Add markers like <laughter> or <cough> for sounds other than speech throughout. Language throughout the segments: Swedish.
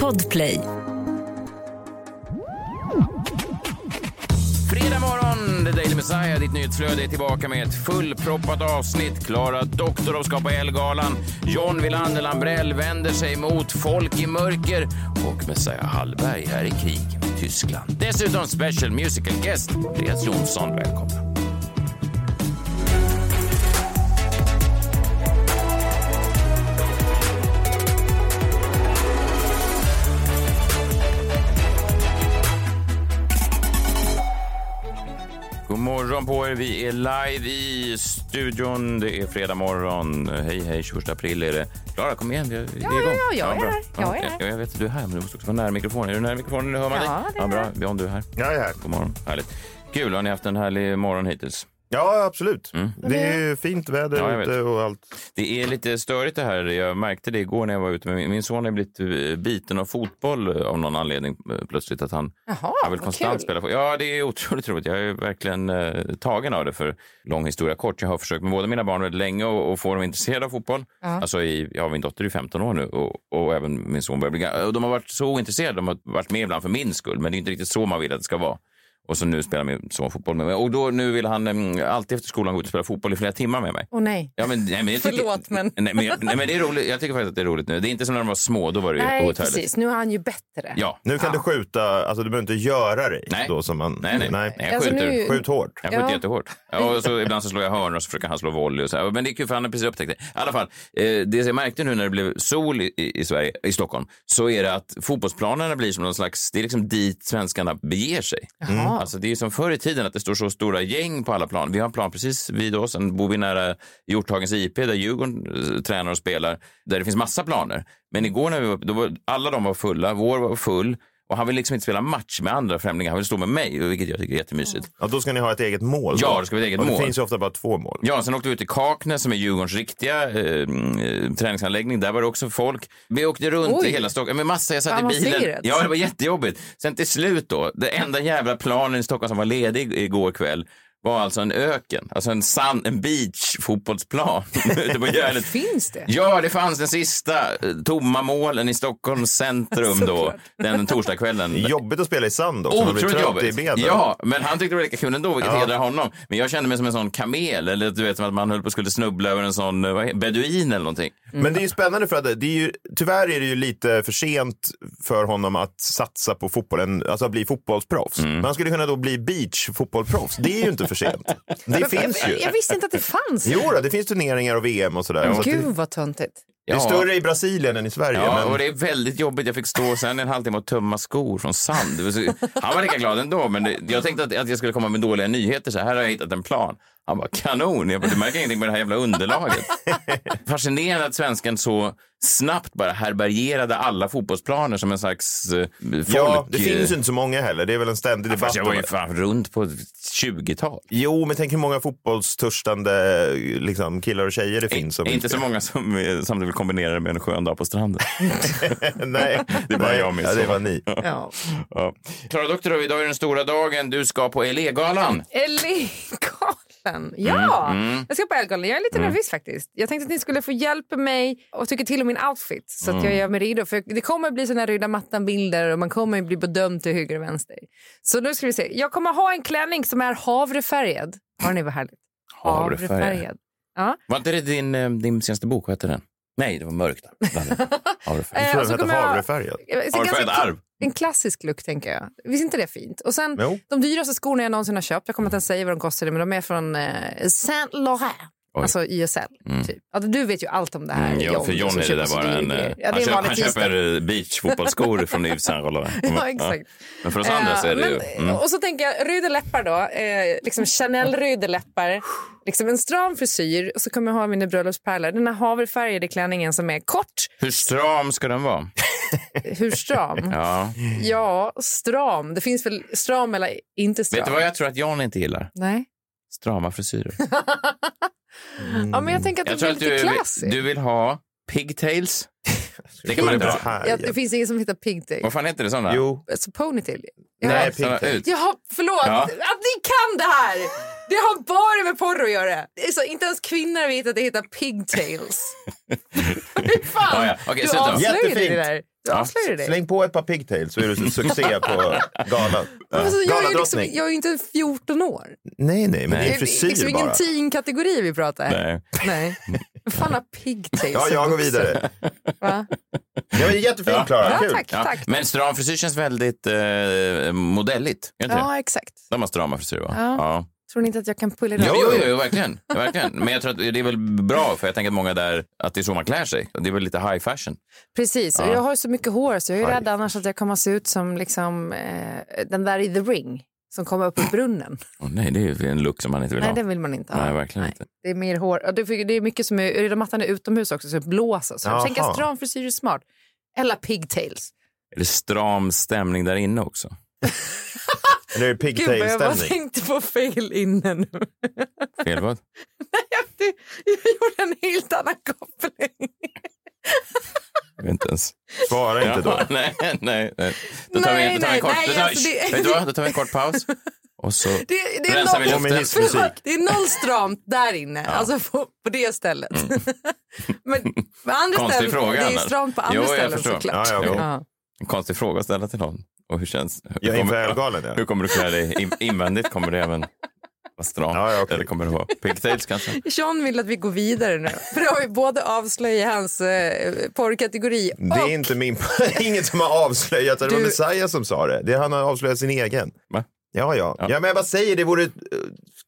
Podplay. Fredag morgon, The Daily Messiah, ditt nyhetsflöde är tillbaka med ett fullproppat avsnitt. Klara Doktorov ska på Elgalan. John Wilander Lambrell vänder sig mot folk i mörker. Och Messiah Hallberg är i krig med Tyskland. Dessutom special musical guest, Andreas Jonsson. Välkomna. På er. Vi är live i studion. Det är fredag morgon. Hej, hej. 21 april är det. Klara, kom igen. Vi är, igång. ja, ja, jag är bra. här. Jag är okej. här. Ja, jag vet att du är här, men du måste också vara nära mikrofonen. Är du nära mikrofonen? Nu hör man Ja, dig. det är ja, bra. jag. Björn, du är här. Jag är här. God morgon. Härligt. Kul. Har ni haft en härlig morgon hittills? Ja, absolut. Det är fint väder Mm. Ja, jag ute och allt. Det är lite störigt det här. Jag märkte det igår när jag var ute med min, son. har blivit eh, biten av fotboll eh, av någon anledning eh, plötsligt. Att han, Jaha, han vill konstant kul. spela fotboll. Ja, det är otroligt roligt. Jag är verkligen eh, tagen av det. För lång historia kort. Jag har försökt med båda mina barn väldigt länge och, och få dem intresserade av fotboll. Alltså i, ja, min dotter är 15 år nu och, och även min son börjar bli gammal. Och De har varit så ointresserade. De har varit med ibland för min skull. Men det är inte riktigt så man vill att det ska vara. Och så nu spelar min son fotboll med mig. Och då, nu vill han eh, alltid efter skolan gå ut och spela fotboll i flera timmar med mig. Åh nej. Ja, men, nej, men jag <laughs> tycker, Förlåt, men- Nej, men, jag, nej, men det är roligt. Jag tycker faktiskt att det är roligt nu. Det är inte som när de var små. Då var det ju Nej, outhärdligt. precis. Nu är han ju bättre. Ja. Nu kan du skjuta, alltså du behöver inte göra dig Nej. då som man... Nej, nej. nej. jag Alltså, skjuter. nu- Skjut hårt. Jag skjuter Ja. jättehårt. Ja, och så ibland så slår jag hörnor och så försöker han slå volley. Och så här. Men det är kul för han har precis upptäckt det. I alla fall, eh, det jag märkte nu när det blev sol i, i, i Sverige, i Stockholm, så är det att fotbollsplanerna blir som någon slags, det är liksom dit svenskarna beger sig. Jaha. Alltså det är som förr i tiden att det står så stora gäng på alla plan. Vi har en plan precis vid oss, sen bor vi nära Hjorthagens IP där Djurgården eh, tränar och spelar, där det finns massa planer. Men igår när vi var, då var alla de var fulla, vår var full och han vill liksom inte spela match med andra främlingar, han vill stå med mig, vilket jag tycker är jättemysigt. Ja, då ska ni ha ett eget mål. Ja, då. det ska vara ett eget och mål. Det finns ju ofta bara två mål. Ja, sen åkte vi ut till Kaknäs som är Djurgårdens riktiga eh, eh, träningsanläggning. Där var det också folk. Vi åkte runt Oj. i hela Stockholm med massa. Jag satt Fan, i bilen. Ja, det var jättejobbigt. Sen till slut då, det enda jävla planen i Stockholm som var ledig igår kväll var alltså en öken, alltså en, sand, en beach-fotbollsplan ute <laughs> på Gärdet. Finns det? Ja, det fanns den sista eh, tomma målen i Stockholms centrum då, den torsdagskvällen. <laughs> Jobbigt att spela i sand också. Man blir Otroligt trött i benen. Ja, men han tyckte det var lika kul ändå, vilket Ja. hedrar honom. Men jag kände mig som en sån kamel, eller du vet som att man höll på att skulle snubbla över en sån eh, vad heter- beduin eller någonting. Men det är ju spännande för att det är ju, tyvärr är det ju lite för sent för honom att satsa på fotbollen, alltså att bli fotbollsproffs. Mm. Men han skulle kunna då bli beachfotbollsproffs. Det är ju inte för sent. Det finns ju. Jag visste inte att det fanns. Jo, då, det finns turneringar och VM och sådär. Så att det, Gud vad töntigt. det är större i Brasilien än i Sverige. Ja, men... och det är väldigt jobbigt. Jag fick stå sen en halvtimme och tömma skor från sand. Så- Han var lika glad ändå, men det, jag tänkte att, att jag skulle komma med dåliga nyheter. Så här, här har jag hittat en plan. Han bara kanon. Jag bara, du märker ingenting med det här jävla underlaget. <laughs> Fascinerande att svensken så snabbt bara härbärgerade alla fotbollsplaner som en slags eh, folk. Ja, det finns ju inte så många heller. Det är väl en ständig debatt. Fast jag var ju fan runt på 20-tal. Jo, men tänk hur många fotbollstörstande liksom, killar och tjejer det finns. Som Inte så många som eh, samtidigt vill kombinera det med en skön dag på stranden. <laughs> Nej, <laughs> Det bara Nej. jag och min ja, det var ni. Ja. Ja. Klara Doktorov, idag är den stora dagen. Du ska på Ellegalan. Ellegalan. Ja, Mm, jag ska på Ellegalan. Jag är lite nervös faktiskt. Jag tänkte att ni skulle få hjälpa mig och tycka till om min outfit så att Mm. jag gör mig redo. För det kommer bli såna röda mattan-bilder och man kommer bli bedömd till höger och vänster. Så nu ska vi se. Jag kommer ha en klänning som är havrefärgad. Har ni vad härligt? Havrefärgad. Ja. Var inte det din, eh, din senaste bok? Vad hette den? Nej, det var mörkt. <laughs> Eh, så kommer jag- ganska- arv. En klassisk look, tänker jag. Visst inte det fint? Och sen, Jo. de dyraste skorna jag någonsin har köpt, jag kommer inte ens säga vad de kostade, men de är från eh, Saint Laurent. Oj. Alltså YSL. Typ. Alltså, du vet ju allt om det här. Mm, ja, för John är det där bara en... eh. Ja, han det är köper, han köper eh, beachfotbollsskor från Yves Saint Laurent. Ja, exakt. Men för oss andra så är det Ja, ju... men, Mm. Och så tänker jag, röda då. Eh, liksom Chanel-röda läppar. Liksom en stram frisyr. Och så kommer jag ha mina bröllopspärlor. Den här havrefärgade klänningen som är kort. Hur stram ska den vara? <laughs> Hur stram? Ja. ja, stram. Det finns väl stram eller inte stram? Vet du vad jag tror att John inte gillar? Nej. Strama frisyrer. <laughs> Ja, men jag tänker att Jag det blir lite du, classy. du vill ha pigtails <laughs> Det kan man inte ha. Här, Ja, det finns ingen som heter pigtail. Vad fan heter det sådana? Jo, Alltså ponytail. Ja. nej, pigtail. ut. Jaha, förlåt. Ja. Att ni kan det här! Det har bara med porr att göra. Så, inte ens kvinnor vet att det heter pigtails. <laughs> Ja, ja. Okej, du avslöjade det där. Du Ja. avslöjade det. Släng på ett par pigtails så är du succé <laughs> på galan. Alltså, jag, är ju liksom, jag är ju inte 14 år. Nej, nej, men det är Det är frisyr liksom ingen teen-kategori vi pratar. Nej. Nej. Fan har pigtails? Ja, jag går vidare. Va? Ja, men jättefint, Ja. Klara. Ja, Kul. tack. Ja. Men stram frisyr känns väldigt eh, modelligt. Ja, exakt. De har strama frisyrer, va? Ja. Tror ni inte att jag kan pulla Jo, det? jo, jo, verkligen. verkligen. Men jag tror att det är väl bra, för jag tänker att många där, att det är så man klär sig. Det är väl lite high fashion. Precis, och Ja. jag har så mycket hår så jag är Aj. rädd annars att jag kommer att se ut som liksom, eh, den där i The Ring som kommer upp ur brunnen. Åh nej, det är ju en look som man inte vill Nej, ha. det vill man inte ha. Nej, verkligen inte. Det är mer hår. Det är mycket som är, röda mattan är utomhus också så det blåser. Så tänker att stram frisyr är smart. Eller pigtails. Är det stram stämning där inne också? <laughs> Eller är det Gud vad jag bara pigtail-stämning? tänkte på fel inne nu. Fel vad? jag, jag gjorde en helt annan koppling. Jag vet inte ens. Svara inte då. Ja, <laughs> nej, nej, nej. Då tar Nej, vi, då tar vi en nej, kort, nej, då tar, alltså det- vet du vad? Då tar vi en kort paus. Och så Det, det, är rensar vi noll, med luften. det är noll stramt där inne, alltså på, på det stället. <laughs> men på andra Konstig ställen, fråga, det är stramt på andra Jo, jag ställen förstår. såklart. Ja, ja. Ja. En konstig fråga att ställa till någon. Och hur känns hur Ja, inför kommer- Ellegalan, ja. Hur kommer du klä dig in- invändigt? Kommer det även vara stramt? Ja, ja, okej. Eller kommer det vara pigtails kanske? Sean vill att vi går vidare nu. För då har vi både avslöjat hans eh, porrkategori Det och... är inte min, <laughs> inget som har avslöjat. Det var Du- Messiah som sa det. det. Han har avslöjat sin egen. Va? Ja, ja, Ja. ja. men jag bara säger, det vore,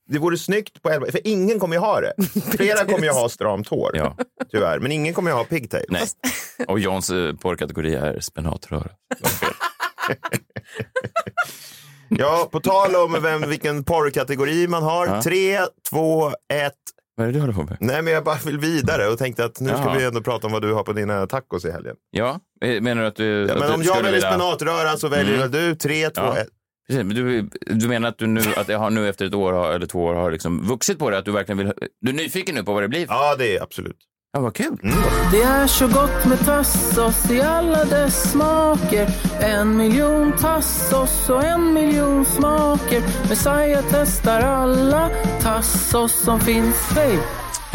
det vore snyggt på elva. För ingen kommer ju ha det. <laughs> Flera kommer ju ha stramt hår, Ja. Tyvärr. Men ingen kommer ju ha pigtail. Nej. Och Johns eh, porrkategori är spenatröra. <laughs> Ja, på tal om vem, vilken porrkategori man har. Ja. Tre, två, ett. Vad är det du håller på med? Nej, men jag bara vill vidare och tänkte att nu ska Jaha. vi ändå prata om vad du har på dina tacos i helgen. Ja, eh, menar du att du... Ja, att men du om jag väljer vilja- spenatröra så väljer Mm. du tre, två, Ja. ett. Precis, men du, du menar att du nu, att jag har nu efter ett år har, eller två år har liksom vuxit på det, att du verkligen vill... Du är nyfiken nu på vad det blir? Ja, det är absolut. Ja, vad kul. Det är så gott med tassos i alla dess smaker En miljon tassos och en miljon smaker Messiah testar alla tassos som finns Hej!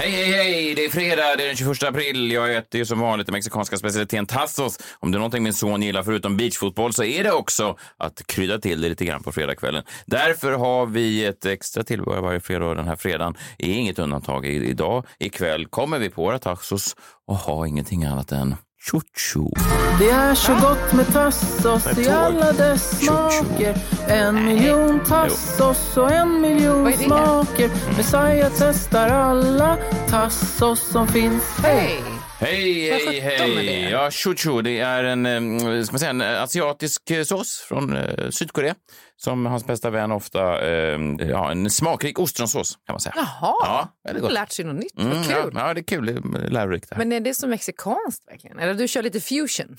Hej, hej, hej! Det är fredag, det är den 21 april. Jag äter ju som vanligt den mexikanska specialiteten tassos. Om det är någonting min son gillar förutom beachfotboll så är det också att krydda till det lite grann på fredagskvällen. Därför har vi ett extra tillbehör varje fredag och den här fredagen är inget undantag. I- Idag, ikväll, kommer vi på våra tassos och har ingenting annat än chuchu. Det är så gott med tassos i alla dess smaker. En miljon tassos och en miljon smaker. Messiah testar alla tassos som finns. Hej! Hej! Hej, hej? Ja, chuchu, det är en, eh, ska man säga, en asiatisk eh, sås från eh, Sydkorea som hans bästa vän ofta, eh, ja, en smakrik ostronsås kan man säga. Jaha, Ja, väldigt har gott. lärt sig något nytt. Mm, Vad kul. Ja, ja, det är kul. Det är lärorikt. Det här. Men är det så mexikanskt verkligen? Eller du kör lite fusion?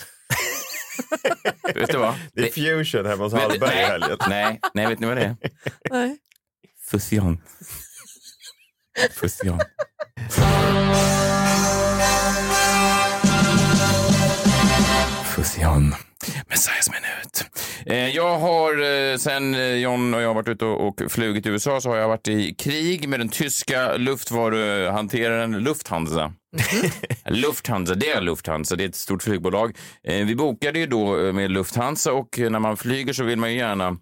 <laughs> Vet du vad? Det är fusion hemma hos Hallberg i nej, helgen. nej, nej, vet ni vad det är? Nej. Fusion. <laughs> Fusion. <laughs> Fusion. Messiahs minut. Eh, jag har eh, sen eh, John och jag varit ute och, och flugit i USA så har jag varit i krig med den tyska luftvaruhanteraren Lufthansa. <laughs> Lufthansa, det är Lufthansa, det är ett stort flygbolag. Eh, vi bokade ju då med Lufthansa och när man flyger så vill man ju gärna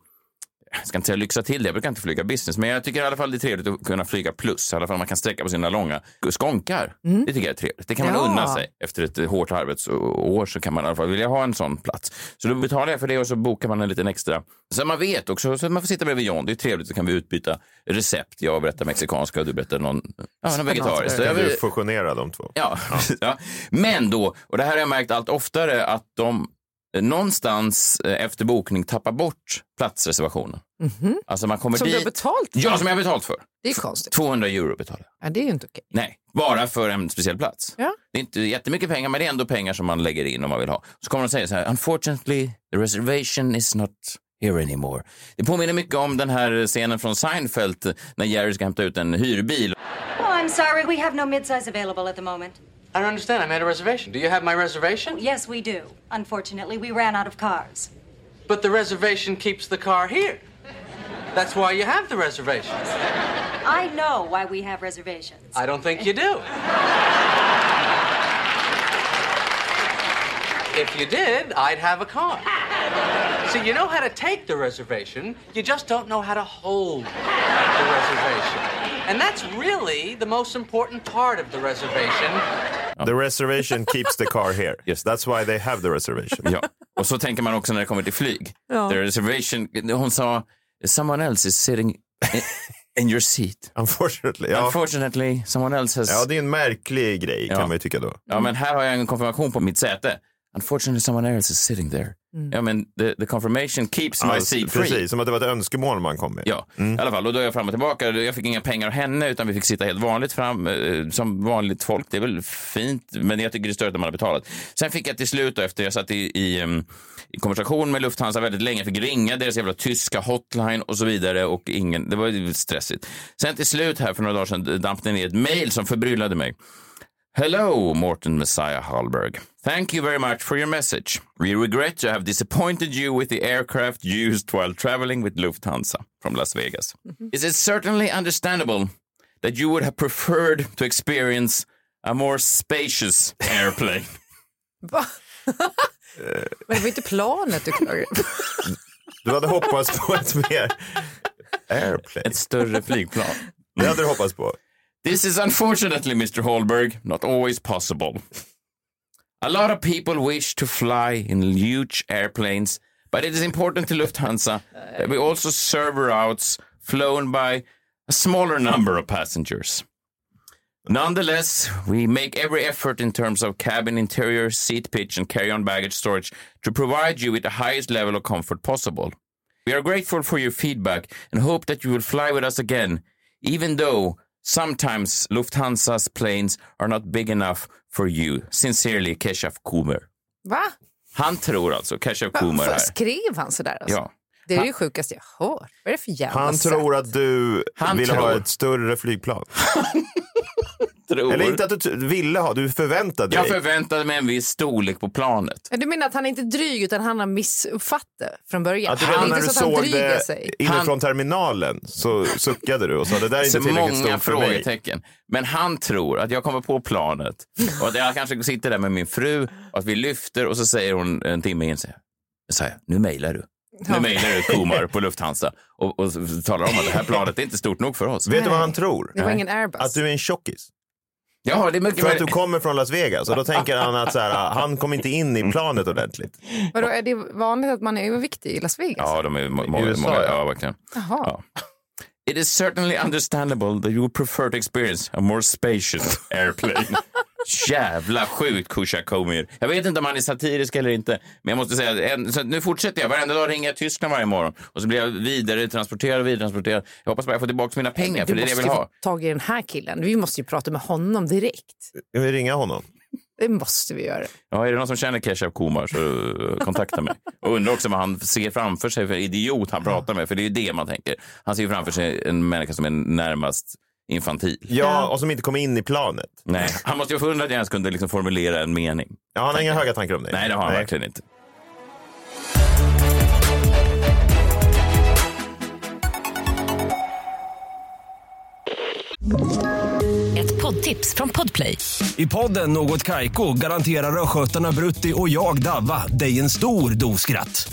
jag ska inte säga lyxa till det, jag brukar inte flyga business, men jag tycker i alla fall det är trevligt att kunna flyga plus, i alla fall man kan sträcka på sina långa skånkar. Det tycker jag är trevligt. Det kan man Ja. unna sig. Efter ett hårt arbetsår så kan man i alla fall vilja ha en sån plats. Så då betalar jag för det och så bokar man en liten extra. Så man vet också, så man får sitta bredvid John, det är trevligt, så kan vi utbyta recept. Jag berättar mexikanska och du berättar någon, ja, någon vegetariskt. Så jag vill- fusionera de två? Ja, <laughs> ja. Men då, och det här har jag märkt allt oftare, att de någonstans eh, efter bokning tappar bort platsreservationen. Alltså man kommer Som du dit... har betalt för? Ja, som jag har betalt för. Det är konstigt. 200 euro betalar jag. Ja, det är ju inte okej. Nej, bara för en speciell plats. Ja. Det är inte jättemycket pengar, men det är ändå pengar som man lägger in om man vill ha. Så kommer de säga så här, unfortunately, the reservation is not here anymore. Det påminner mycket om den här scenen från Seinfeld när Jerry ska hämta ut en hyrbil. Oh, I'm sorry. We have no midsize available at the moment. I don't understand. I made a reservation. Do you have my reservation? Yes, we do. Unfortunately, we ran out of cars. But the reservation keeps the car here. That's why you have the reservations. I know why we have reservations. I don't think you do. If you did, I'd have a car. <laughs> See, you know how to take the reservation, you just don't know how to hold the reservation. And that's really the most important part of the reservation. The reservation keeps the car here. <laughs> Yes. That's why they have the reservation. Ja. Och så tänker man också när det kommer till flyg. The reservation, hon sa, someone else is sitting in, in your seat. <laughs> Unfortunately. Ja. Unfortunately, someone else has... ja, det är en märklig grej Ja. kan man ju tycka då. Ja, men här har jag en konfirmation på mitt säte. Unfortunately, someone else is sitting there. Ja, men the, the confirmation keeps my Alltså, seat free. precis, som att det var ett önskemål man kom med. Ja, i alla fall. Och då är jag fram och tillbaka. Jag fick inga pengar av henne utan vi fick sitta helt vanligt fram eh, som vanligt folk. Det är väl fint, men jag tycker det är störigt att man har betalat. Sen fick jag till slut då, efter jag satt i, i, em, i konversation med Lufthansa väldigt länge, jag fick ringa deras jävla tyska hotline och så vidare och ingen, det var ju stressigt. Sen till slut här för några dagar sedan damp det ner ett mejl som förbryllade mig. Hello, Morten Messiah Hallberg. Thank you very much for your message. We regret to have disappointed you with the aircraft used while traveling with Lufthansa from Las Vegas. Mm-hmm. Is it certainly understandable that you would have preferred to experience a more spacious airplane? <laughs> Va? <laughs> Men det var inte planet du klagade <laughs> Du hade hoppats på ett mer airplane. Ett större flygplan. Det hade du hoppats på. This is unfortunately, Mr. Holberg, not always possible. A lot of people wish to fly in huge airplanes, but it is important to Lufthansa that we also serve routes flown by a smaller number of passengers. Nonetheless, we make every effort in terms of cabin interior, seat pitch, and carry on baggage storage to provide you with the highest level of comfort possible. We are grateful for your feedback and hope that you will fly with us again, even though sometimes Lufthansa's planes are not big enough for you. Sincerely, Keshav Kumer. Va? Han tror alltså, Keshav Kumer Va? här. Skrev han sådär? Alltså? Ja. Det är det sjukaste jag hört. Vad är det för jävla Han sätt? tror att du Han ville ha tror. ett större flygplan. <laughs> <laughs> Tror. Eller inte att du ville ha, du förväntade Jag dig. förväntade mig en viss storlek på planet. Du menar att han är inte dryg utan han har missuppfattat det från början? Att är redan när inte du så han såg det sig. inifrån terminalen så suckade du och sa det där är inte Så tillräckligt många stort för mig. frågetecken. Men han tror att jag kommer på planet och att jag kanske sitter där med min fru och att vi lyfter och så säger hon en timme in så här nu mejlar du. Nu mejlar du Kumar på Lufthansa och, och talar om att det här planet är inte stort nog för oss. Vet du vad han tror? Det var ingen Airbus. Att du är en tjockis. Ja, det är mycket För att du kommer från Las Vegas och då tänker han att så här, han kom inte in i planet ordentligt. Vadå, är det vanligt att man är överviktig i Las Vegas? Ja, de är må- många. USA, många ja. ja, verkligen. Jaha. Ja. It is certainly understandable that you would prefer to experience a more spacious airplane. Jävla sjukt Kusha Komir. Jag vet inte om han är satirisk eller inte, men jag måste säga att en, så nu fortsätter jag. Varenda dag ringer jag Tyskland varje morgon och så blir jag vidare transporterad och vidare transporterad. Jag hoppas bara jag får tillbaka mina pengar, för Du det är det jag måste vill ha. få tag i den här killen. Vi måste ju prata med honom direkt. Ska vi ringa honom? Det måste vi göra. Ja, är det någon som känner Keshav Kumar så eh, kontakta mig. Och undrar också vad han ser framför sig för idiot han pratar med, för det är ju det man tänker. Han ser ju framför sig en människa som är närmast infantil. Ja, och som inte kom in i planet. Nej, han måste ju ha förundrat att jag ens kunde liksom formulera en mening. Ja, han har inga höga tankar om dig. Nej, det har han verkligen inte. Ett poddtips från Podplay. I podden Något Kaiko garanterar östgötarna Brutti och jag, Davva, dig en stor dos skratt.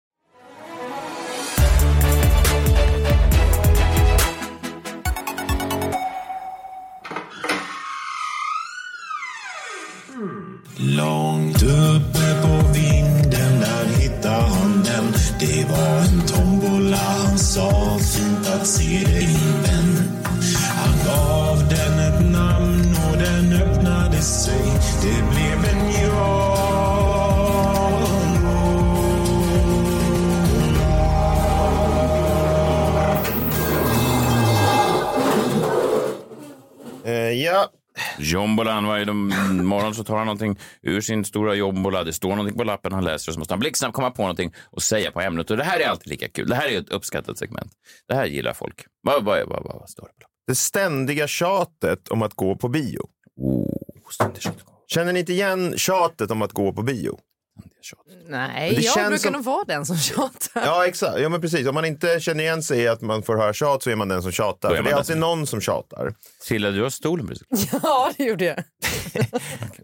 Långt uppe på vinden där hittade han den. Det var en tombola, han sa fint att se dig min vän. Han gav den ett namn och den öppnade sig. Det blev en jag eh, Ja, Jombolan, varje morgon så tar han någonting ur sin stora jombola. Det står någonting på lappen han läser och så måste han blixtsnabbt komma på någonting och säga på ämnet. Och det här är alltid lika kul. Det här är ett uppskattat segment. Det här gillar folk. Vad, vad, vad, vad, vad står det på lappen? det ständiga tjatet om att gå på bio. Oh, ständigt tjat. Känner ni inte igen tjatet om att gå på bio? Nej, Det jag känns brukar som- nog vara den som tjatar. Ja, exakt. Ja, men precis. Om man inte känner igen sig i att man får höra tjat så är man den som tjatar. För det är alltid som- någon som tjatar. Trillade du av stolen precis? <laughs> Ja, det gjorde jag.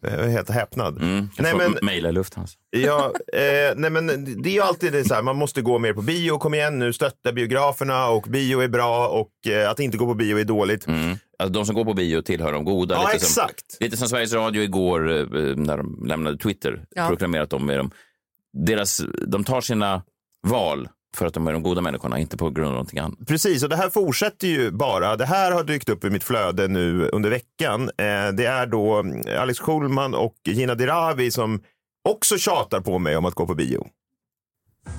Jag är helt häpnad. Mm. Nej, Nej, men- Mejla Lufthansa. Ja, eh, nej men det är ju alltid det så här, man måste gå mer på bio, kom igen nu, stötta biograferna och bio är bra och eh, att inte gå på bio är dåligt. Mm. Alltså, de som går på bio tillhör de goda. Ja, lite Som, exakt. lite som Sveriges Radio igår eh, när de lämnade Twitter. Ja. Proklamerat dem med dem. Deras, de tar sina val för att de är de goda människorna, inte på grund av någonting annat. Precis, och det här fortsätter ju bara. Det här har dykt upp i mitt flöde nu under veckan. Eh, det är då mm, Alex Schulman och Gina Dirawi som också tjatar på mig om att gå på bio.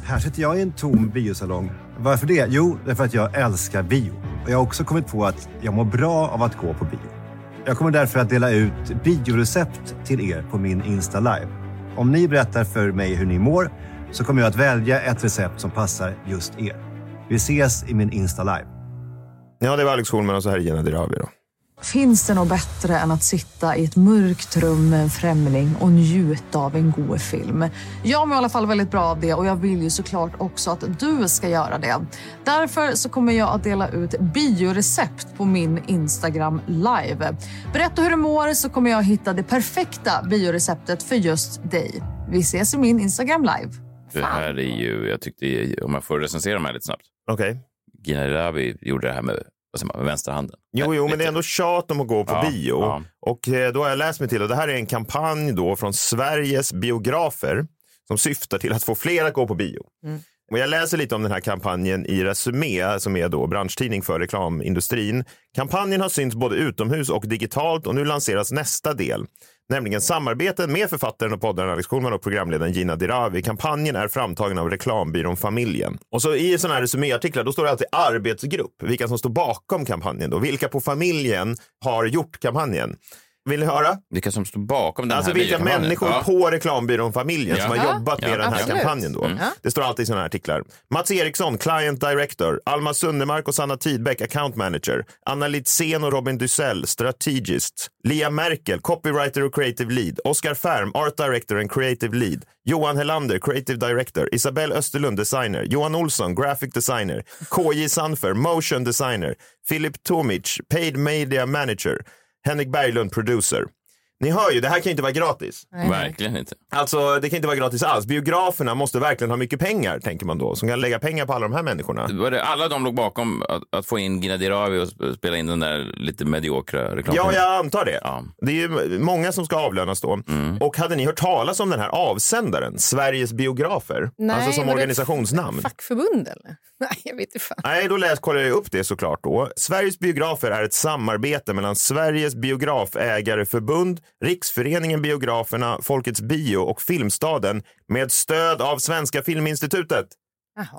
Här sitter jag i en tom biosalong. Varför det? Jo, därför att jag älskar bio. Och jag har också kommit på att jag mår bra av att gå på bio. Jag kommer därför att dela ut biorecept till er på min Insta Live. Om ni berättar för mig hur ni mår så kommer jag att välja ett recept som passar just er. Vi ses i min Insta Live. Ja, det var Alex Schulman och så här är Gina Dirawi då. Finns det något bättre än att sitta i ett mörkt rum med en främling och njuta av en god film? Jag mår i alla fall väldigt bra av det och jag vill ju såklart också att du ska göra det. Därför så kommer jag att dela ut biorecept på min Instagram live. Berätta hur du mår så kommer jag hitta det perfekta bioreceptet för just dig. Vi ses i min Instagram live. Det här är ju, jag tyckte, om jag får recensera här lite snabbt. Okej. Gina Dirawi gjorde det här med, man, med vänsterhanden. Jo, jo, men det är ändå tjat om att gå på Ja, bio. ja. Och eh, då har jag läst mig till, och det här är en kampanj då från Sveriges biografer som syftar till att få fler att gå på bio. Och jag läser lite om den här kampanjen i Resumé som är då branschtidning för reklamindustrin. Kampanjen har synts både utomhus och digitalt och nu lanseras nästa del. Nämligen samarbeten med författaren och poddaren Alex Schulman och programledaren Gina Dirawi. Kampanjen är framtagen av reklambyrån Familjen. Och så i sådana här resuméartiklar då står det alltid arbetsgrupp, vilka som står bakom kampanjen. Då. Vilka på familjen har gjort kampanjen. Vill ni höra? Vilka som står bakom den Alltså här vilka människor Ja. på reklambyrån Familjen Ja. som har jobbat med Ja, den här absolut. kampanjen. Då. Mm. Det står alltid i sådana här artiklar. Mats Eriksson, Client Director. Alma Sundermark och Sanna Tidbeck, Account Manager. Anna Litzén och Robin Dysell, Strategist. Lia Merkel, Copywriter och Creative Lead. Oskar Färm, Art Director and Creative Lead. Johan Hellander, Creative Director. Isabelle Österlund, Designer. Johan Olsson, Graphic Designer. KJ Sanfer, Motion Designer. Filip Tomic, Paid Media Manager. Henrik Berglund, Producer. Ni hör ju, det här kan inte vara gratis. Verkligen inte. Alltså, det kan inte vara gratis alls. Biograferna måste verkligen ha mycket pengar, tänker man då, som kan lägga pengar på alla de här människorna. Var det alla de låg bakom att, att få in Gina Dirawi och sp- spela in den där lite mediokra reklamen? Ja, jag antar det. Ja. Det är ju många som ska avlönas då. Och hade ni hört talas om den här avsändaren, Sveriges biografer? Nej, alltså som organisationsnamn? Fackförbund eller? <laughs> Nej, jag vet inte fan. Nej, då läs, kollade jag upp det såklart då. Sveriges biografer är ett samarbete mellan Sveriges biografägareförbund, Riksföreningen Biograferna, Folkets Bio och Filmstaden med stöd av Svenska Filminstitutet.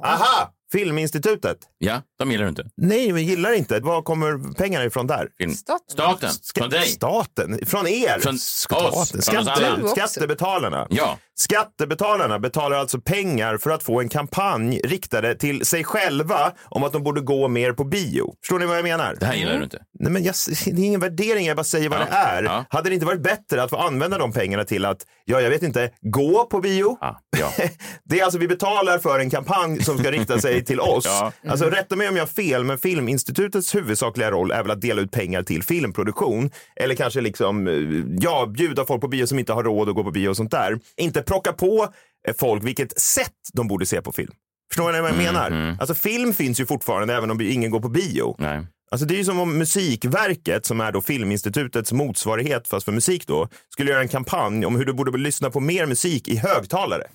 Aha! Filminstitutet. Ja, de gillar du inte. Nej, men gillar inte. Var kommer pengarna ifrån där? Film. Staten. Staten. Ska- Från dig. Staten? Från er? Från Staten. oss. Från oss Skatte. Du också. skattebetalarna. Ja. Skattebetalarna betalar alltså pengar för att få en kampanj riktade till sig själva om att de borde gå mer på bio. Förstår ni vad jag menar? Det här gillar du inte. Nej, men jag, <laughs> det är ingen värdering, jag bara säger vad Ja, det är. ja. Hade det inte varit bättre att få använda de pengarna till att, ja, jag vet inte, gå på bio? Ja, ja. <laughs> Det är alltså, vi betalar för en kampanj som ska rikta sig <laughs> till oss. <laughs> Ja. Alltså, rätta mig om jag har fel, men Filminstitutets huvudsakliga roll är väl att dela ut pengar till filmproduktion. Eller kanske liksom, eh, ja, bjuda folk på bio som inte har råd att gå på bio och sånt där. Inte plocka på eh, folk vilket sätt de borde se på film. Förstår ni vad jag menar? Alltså film finns ju fortfarande även om ingen går på bio. Nej. Alltså det är ju som om Musikverket, som är då Filminstitutets motsvarighet fast för musik då, skulle göra en kampanj om hur du borde lyssna på mer musik i högtalare. <laughs>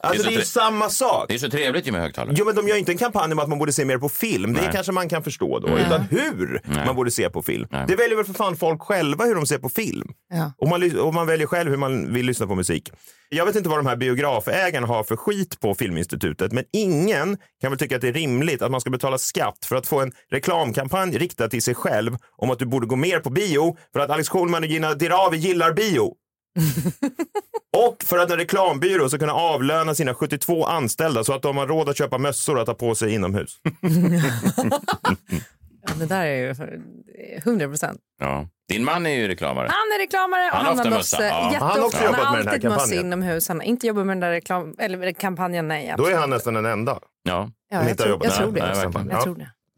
alltså så det är ju samma sak. Det är så trevligt ju med högtalare. Jo, men de gör ju inte en kampanj om att man borde se mer på film. Det Nej. kanske man kan förstå då. Utan hur Nej. man borde se på film. Nej. Det väljer väl för fan folk själva hur de ser på film. Ja. Och man, och man väljer själv hur man vill lyssna på musik. Jag vet inte vad de här biografägarna har för skit på Filminstitutet, men ingen kan väl tycka att det är rimligt att man ska betala skatt för att få en reklamkampanj riktad till sig själv om att du borde gå mer på bio för att Alex Schulman och Gina Dirawi gillar bio. <laughs> och för att en reklambyrå ska kunna avlöna sina 72 anställda så att de har råd att köpa mössor att ta på sig inomhus. <laughs> Ja, det där är ju 100 procent. Ja. Din man är ju reklamare. Han är reklamare och Han han, mössa. mössa. Ja. Han har också jobbat med den här kampanjen. inomhus. Han har inte jobbat med den där reklam, eller kampanjen, nej. Då är han nästan den enda. Ja. Ja, jag tror- jag tror det verkligen. Jag tror det.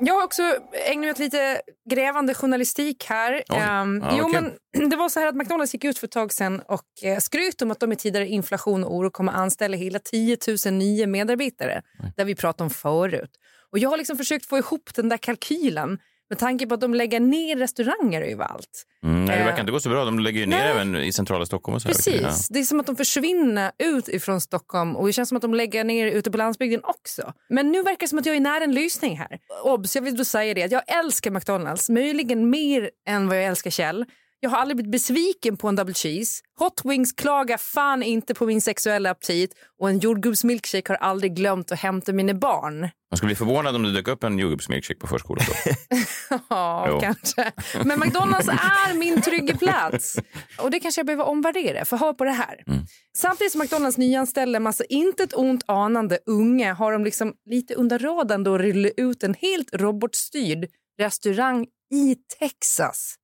Jag har också ägnat mig åt lite grävande journalistik här. Oj. Ehm, Ja, jo, okej. men <clears throat> det var så här att McDonalds gick ut för ett tag sedan och eh, skröt om att de i tidigare inflation och oro kommer anställa hela 10 000 nya medarbetare. Där vi pratade om förut. Och jag har liksom försökt få ihop den där kalkylen med tanke på att de lägger ner restauranger överallt. Mm, nej, det Eh, verkar inte gå så bra. De lägger ju ner nej. även i centrala Stockholm. Och så. Precis. Det är som att de försvinner ut ifrån Stockholm och det känns som att de lägger ner ute på landsbygden också. Men nu verkar det som att jag är nära en lösning här. Obs, jag vill då säga det att jag älskar McDonalds, möjligen mer än vad jag älskar Kjell. Jag har aldrig blivit besviken på en double cheese. Hot wings klagar fan inte på min sexuella aptit och en jordgubbsmilkshake har aldrig glömt att hämta mina barn. Man skulle bli förvånad om det dök upp en jordgubbsmilkshake på förskolan. <laughs> Ja, kanske. Men McDonalds är min trygga plats. Och det kanske jag behöver omvärdera. För hör på det här. Samtidigt som McDonalds nyanställer massa intet ont anande unga har de liksom lite under radarn då rullat ut en helt robotstyrd restaurang i Texas.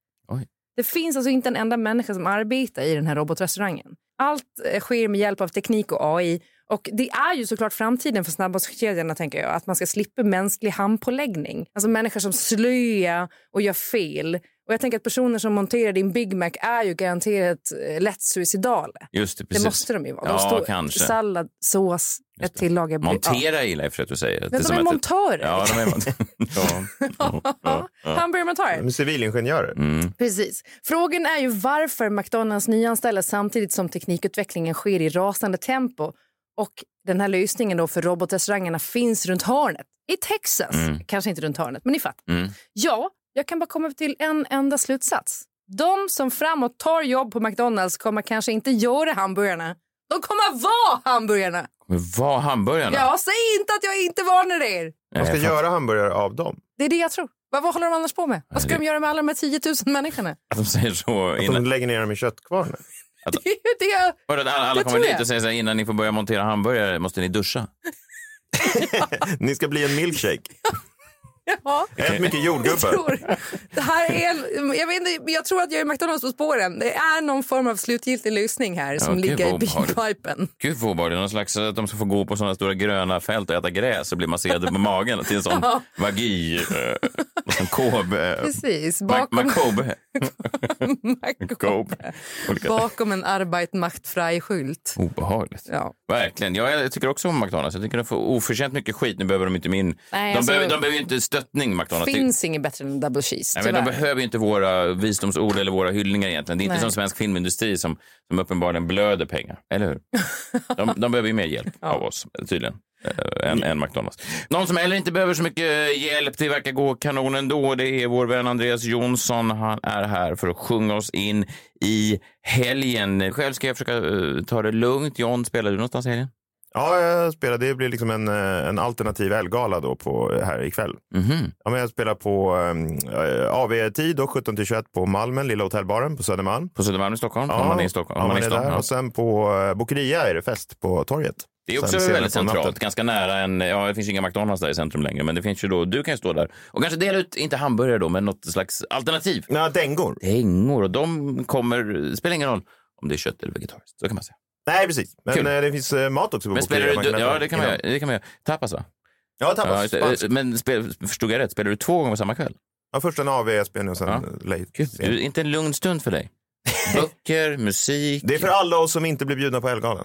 Det finns alltså inte en enda människa som arbetar i den här robotrestaurangen. Allt eh, sker med hjälp av teknik och AI. Och Det är ju såklart framtiden för snabbmatskedjorna, tänker jag. Att man ska slippa mänsklig handpåläggning. Alltså människor som slöar och gör fel. Och jag tänker att personer som monterar din Big Mac är ju garanterat eh, lätt suicidala. Just det, Det precis. måste de ju vara. De Ja, står kanske. Sallad, sås, ett tillagad... Montera gillar jag för att du säger. Men de är montörer. Ja, de är montörer. <laughs> ja. ja, ja. Hamburgermontörer. De civilingenjörer. Mm. Precis. Frågan är ju varför McDonalds nyanställer samtidigt som teknikutvecklingen sker i rasande tempo och den här lösningen då för robotrestaurangerna finns runt hörnet. I Texas. Mm. Kanske inte runt hörnet, men ni fattar. Mm. Ja, jag kan bara komma till en enda slutsats. De som framåt tar jobb på McDonalds kommer kanske inte göra hamburgarna. De kommer vara hamburgarna. Men vad hamburgarna? Ja, säg inte att jag inte varnar er. Man ska jag göra hamburgare av dem. Det är det jag tror. Vad, vad håller de annars på med? Vad ska det- de göra med alla de här 10 000 människorna? Att de säger så Att de innan. lägger ner dem i köttkvarnen. <laughs> Det är ju det. Hörru, Alla, alla kommer dit jag. och säger så här, innan ni får börja montera hamburgare måste ni duscha. <laughs> <laughs> Ni ska bli en milkshake. Ja. Ät mycket Jag jordgubbar. tror, det här är en, jag, vet inte, jag tror att jag är McDonalds på spåren. Det är någon form av slutgiltig lösning här som gud, ligger i bilpipen. Gud vad obehagligt. Någon slags att de ska få gå på sådana stora gröna fält och äta gräs och bli masserade på magen till en sån Ja. vagi. Eh, och sån kob. Eh, Precis, bakom. Makobe. <laughs> Olika- bakom en Arbeit macht frei-skylt. Obehagligt. Ja. Verkligen. Ja, jag tycker också om McDonalds. Jag tycker de får oförtjänt mycket skit. Nu behöver de inte min... Nej, de, alltså- behöver, de behöver inte stöttning, McDonalds. finns inget bättre än double cheese, Nej, men de tyvärr. behöver ju inte våra visdomsord eller våra hyllningar egentligen. Det är inte Nej. som svensk filmindustri som, som uppenbarligen blöder pengar. Eller hur? <laughs> De, de behöver ju mer hjälp av oss, tydligen. eh, Än, än McDonalds. Någon som heller inte behöver så mycket hjälp, det verkar gå kanon ändå, det är vår vän Andreas Jonsson. Han är här för att sjunga oss in i helgen. Själv ska jag försöka eh, ta det lugnt. John, spelar du någonstans i helgen? Ja, jag spelar. Det blir liksom en, eh, en alternativ Elgala då på, här ikväll. Mhm. Ja, men jag spelar på eh, AV-tid då, 17 till 21 på Malmen, Lilla Hotellbaren på Södermalm. På Södermalm i Stockholm? Om man är i Stockholm. Ja, Om man man är där. Stockholm, ja. Och sen på eh, Bokeria är det fest på torget. Det är också Sen väldigt på natten. centralt, ganska nära en, ja det finns inga McDonalds där i centrum längre, men det finns ju då, du kan ju stå där och kanske dela ut, inte hamburgare då, men något slags alternativ. Ja, dängor. Dängor, och de kommer, spelar ingen roll om det är kött eller vegetariskt. Så kan man säga. Nej, precis. Men Kul. eh, det finns eh, mat också på Men spelar du, ja, det kan man göra. Det kan man göra. Tapas va? Ja, tapas. det. Spansk. men spel, förstod jag rätt? Spelar du två gånger samma kväll? Ja, först en AV, SPN och sen Ja. ja. late. Är inte en lugn stund för dig. <laughs> Böcker, musik. Det är för alla oss som inte blir bjudna på Ellegalan.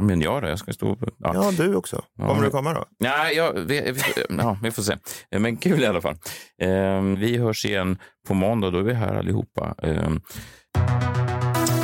Men jag då? Jag ska stå på... Ja. Ja, du också. Kommer men- du komma då? Nej, ja, vi, ja, vi får se. Eh, Men kul i alla fall. Eh, vi hörs igen på måndag. Då är vi här allihopa. Eh,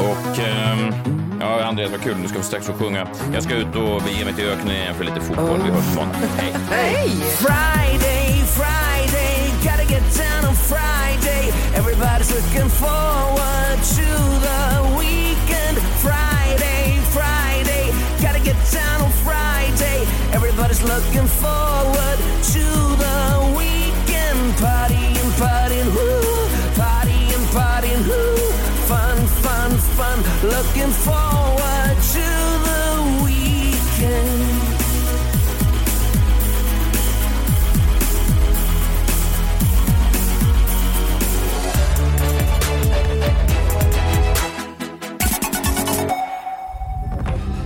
och ehm, ja, Andreas, vad kul. Du ska få strax få sjunga. Jag ska ut och bege mig till öknen igen för lite fotboll. Vi hörs imorgon. måndag. Hej! Friday, Friday, gotta get down on Friday. Everybody's looking forward to the weekend. Friday, Friday, gotta get down on Friday. Everybody's looking forward to the weekend. Party and party, woo, Looking forward to the weekend.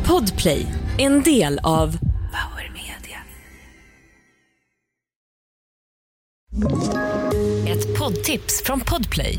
Podplay, en del av Power Media. Ett poddtips från Podplay.